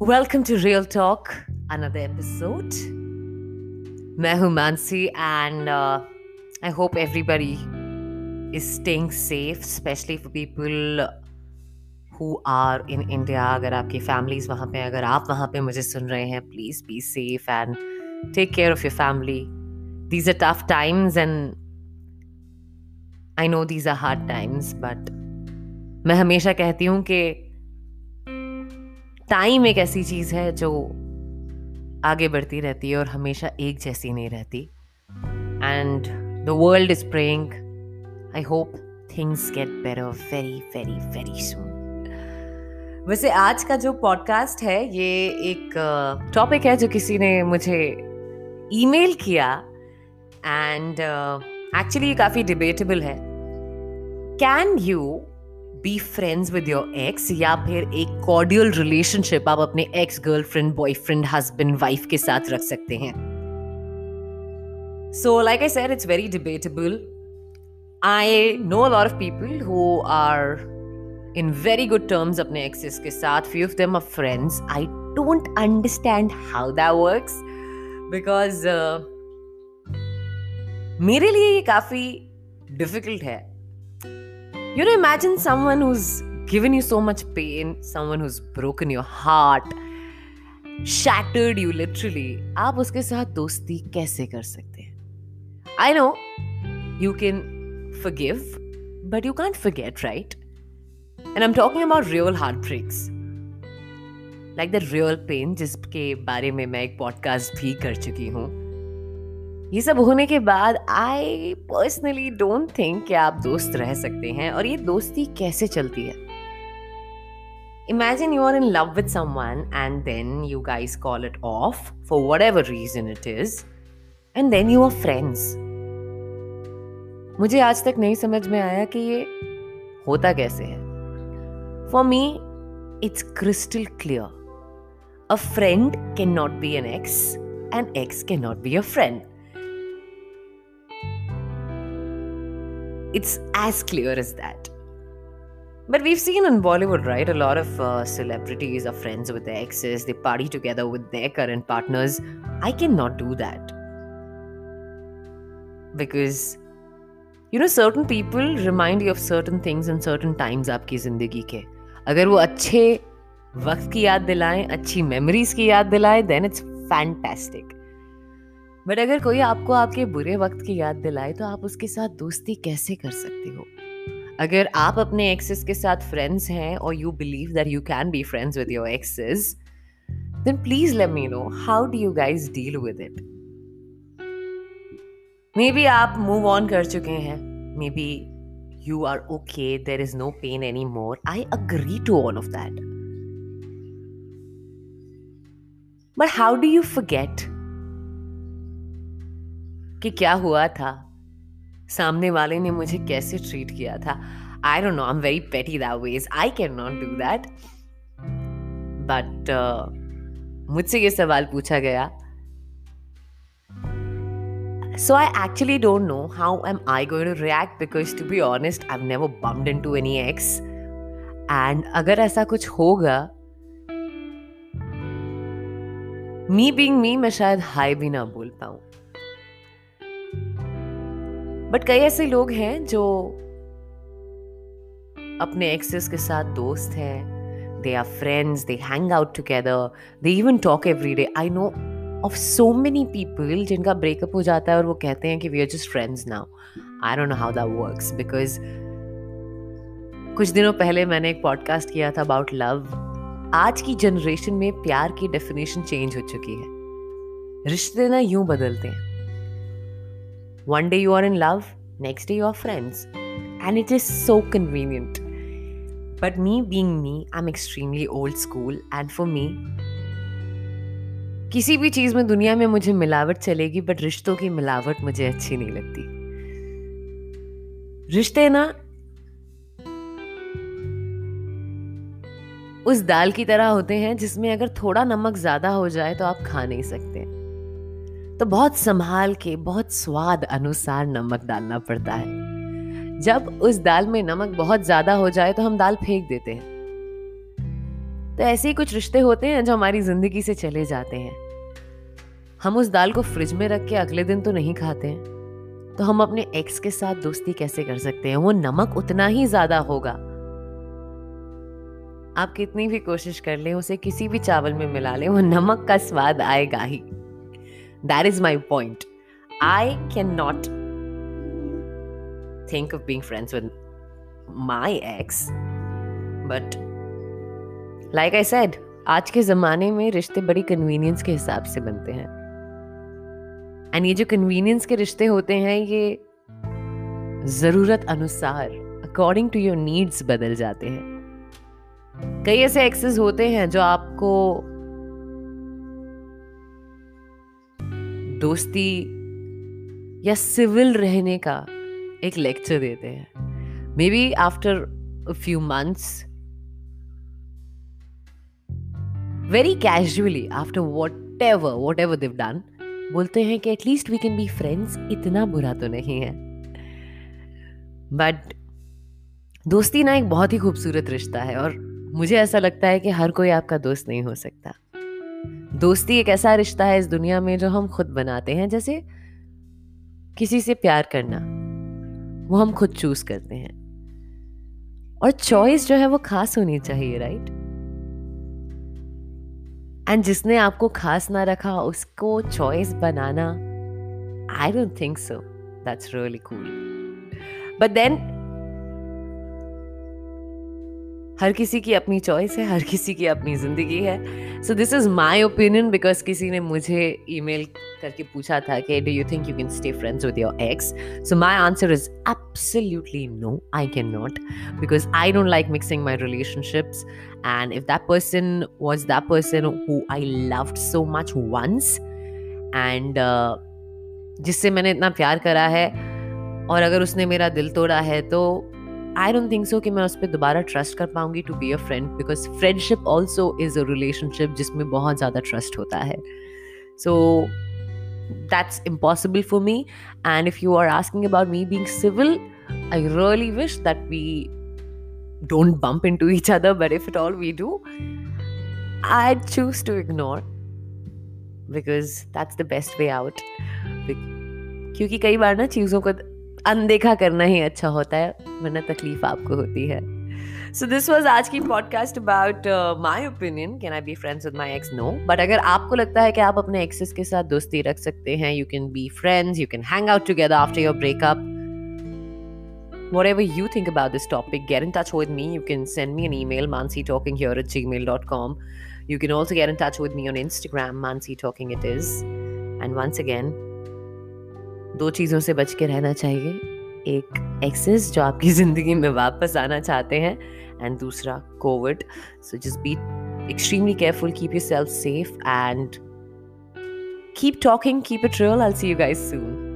Welcome to Real Talk, another episode. मैं हूँ Mansi and uh, I hope everybody is staying safe, especially for people who are in India. अगर आपकी families वहाँ पे अगर आप वहाँ पे मुझे सुन रहे हैं please be safe and take care of your family. These are tough times and I know these are hard times, but मैं हमेशा कहती हूँ कि टाइम एक ऐसी चीज़ है जो आगे बढ़ती रहती है और हमेशा एक जैसी नहीं रहती। And the world is praying I hope things get better very very very soon वैसे आज का जो पॉडकास्ट है ये एक टॉपिक uh, है जो किसी ने मुझे ईमेल किया। एंड एक्चुअली uh, काफ़ी डिबेटेबल है। Can you be friends with your ex या फिर एक कॉर्डियल रिलेशनशिप आप अपने ex girlfriend boyfriend husband wife के साथ रख सकते हैं। So like I said it's very debatable I know lot of people who are in very good terms अपने एक्सेस के साथ. Few of them are friends I don't understand how that works because मेरे लिए ये काफ़ी difficult है। You know, imagine someone who's given you so much pain, someone who's broken your heart, shattered you literally. आप उसके साथ दोस्ती कैसे कर सकते हैं I know you can forgive, but you can't forget, right? And I'm talking about real heartbreaks. Like the real pain जिसके बारे में मैं एक पॉडकास्ट भी कर चुकी हूँ ये सब होने के बाद आई पर्सनली डोंट थिंक कि आप दोस्त रह सकते हैं और ये दोस्ती कैसे चलती है? Imagine you are in love with someone and then you guys call it off for whatever reason it is, and then you are friends. मुझे आज तक नहीं समझ में आया कि ये होता कैसे है। For me it's crystal clear a friend can not be an ex and ex can not be a friend It's as clear as that. But we've seen in Bollywood, right? A lot of uh, celebrities are friends with their exes, they party together with their current partners. I cannot do that. Because, you know, certain people remind you of certain things in certain times आपकी ज़िंदगी के अगर वो अच्छे वक्त की याद दिलाएं अच्छी मेमोरीज की याद दिलाएं देन इट्स फैंटास्टिक बट अगर कोई आपको आपके बुरे वक्त की याद दिलाए तो आप उसके साथ दोस्ती कैसे कर सकते हो? अगर आप अपने एक्सेस के साथ फ्रेंड्स हैं और you believe that you can be friends with your exes then please let me know how do you guys deal with it maybe आप मूव ऑन कर चुके हैं. Maybe you are okay there is no pain anymore I agree to all of that but how do you forget कि क्या हुआ था? सामने वाले ने मुझे कैसे ट्रीट किया था? I don't know I am very petty that ways I can not do that but मुझसे ये सवाल पूछा गया। So I actually don't know how am I going to react because to be honest, I've never bumped into any ex. And अगर ऐसा कुछ होगा me being me मैं शायद हाई भी ना बोल पाऊँ। बट कई ऐसे लोग हैं जो अपने एक्सेस के साथ दोस्त हैं। They are friends they hang out together they even talk every day I know of so many people जिनका ब्रेकअप हो जाता है और वो कहते हैं कि we are just friends now I don't know how that works because कुछ दिनों पहले मैंने एक पॉडकास्ट किया था अबाउट लव आज की जनरेशन में प्यार की डेफिनेशन चेंज हो चुकी है। रिश्ते ना यूँ बदलते हैं। One day you are in love, next day you are friends. And it is so convenient. But me being me, I'm extremely old school. And for me, किसी भी चीज़ में दुनिया में मुझे मिलावट चलेगी बट रिश्तों की मिलावट मुझे अच्छी नहीं लगती रिश्ते ना उस दाल की तरह होते हैं जिसमें अगर थोड़ा नमक ज़्यादा हो जाए तो आप खा नहीं सकते तो बहुत संभाल के, बहुत स्वाद अनुसार नमक डालना पड़ता है। जब उस दाल में नमक बहुत ज़्यादा हो जाए तो हम दाल फेंक देते हैं। तो ऐसे ही कुछ रिश्ते होते हैं जो हमारी ज़िंदगी से चले जाते हैं। हम उस दाल को फ्रिज में रख के अगले दिन तो नहीं खाते हैं। तो हम अपने एक्स के साथ दोस्ती कैसे कर सकते हैं? वो नमक उतना ही ज़्यादा होगा। आप कितनी भी कोशिश कर लें, उसे किसी भी चावल में मिला लें, वो नमक का स्वाद आएगा ही। Is my point I can not think of being friends with my ex but like I said आज के ज़माने में रिश्ते बड़ी कन्वीनियंस के हिसाब से बनते हैं। एंड ये जो कन्वीनियंस के रिश्ते होते हैं, ये ज़रूरत अनुसार अकॉर्डिंग टू योर नीड्स बदल जाते हैं। कई ऐसे एक्सेस होते हैं जो आपको दोस्ती या सिविल रहने का एक लेक्चर देते हैं। Maybe after few months very casually after whatever whatever दिव डन बोलते हैं कि at least we can be friends इतना बुरा तो नहीं है। बट दोस्ती ना एक बहुत ही खूबसूरत रिश्ता है और मुझे ऐसा लगता है कि हर कोई आपका दोस्त नहीं हो सकता। दोस्ती एक ऐसा रिश्ता है इस दुनिया में जो हम खुद बनाते हैं, जैसे किसी से प्यार करना, वो हम खुद चूज़ करते हैं। और चॉइस जो है वो खास होनी चाहिए राइट एंड जिसने आपको खास ना रखा, उसको choice banana I don't think so that's really cool but then हर किसी की अपनी चॉइस है, हर किसी की अपनी ज़िंदगी है। So this is my opinion because किसी ने मुझे ईमेल करके पूछा था कि do you think you can stay friends with your ex so my answer is absolutely no I can not because I don't like mixing my relationships and if that person was that person who I loved so much once and जिससे मैंने इतना प्यार करा है और अगर उसने मेरा दिल तोड़ा है तो आई डोंट थिंक सो कि मैं उस पर दोबारा ट्रस्ट कर पाऊँगी to be a friend because friendship also is a relationship जिसमें बहुत ज़्यादा ट्रस्ट होता है so that's impossible for me and if you are asking about me being civil I really wish that we don't bump into each other, but if at all we do, I'd choose to ignore because that's the best way out. क्योंकि कई बार ना चीज़ों को अनदेखा करना ही अच्छा होता है, वरना तकलीफ़ आपको होती है। सो दिस वॉज़ आज की podcast about my opinion can I be friends with my ex no but अगर आपको लगता है कि आप अपने एक्सेस के साथ दोस्ती रख सकते हैं you can be friends you can hang out together after your breakup whatever you think about this topic get in touch with me you can send me an email Mansi talking your at Gmail dot com you can also get in touch with me on Instagram Mansi talking it is and once again दो चीज़ों से बच के रहना चाहिए। एक access जो आपकी ज़िंदगी में वापस आना चाहते हैं एंड दूसरा Covid so just be extremely careful keep yourself safe and keep talking keep it real I see you guys soon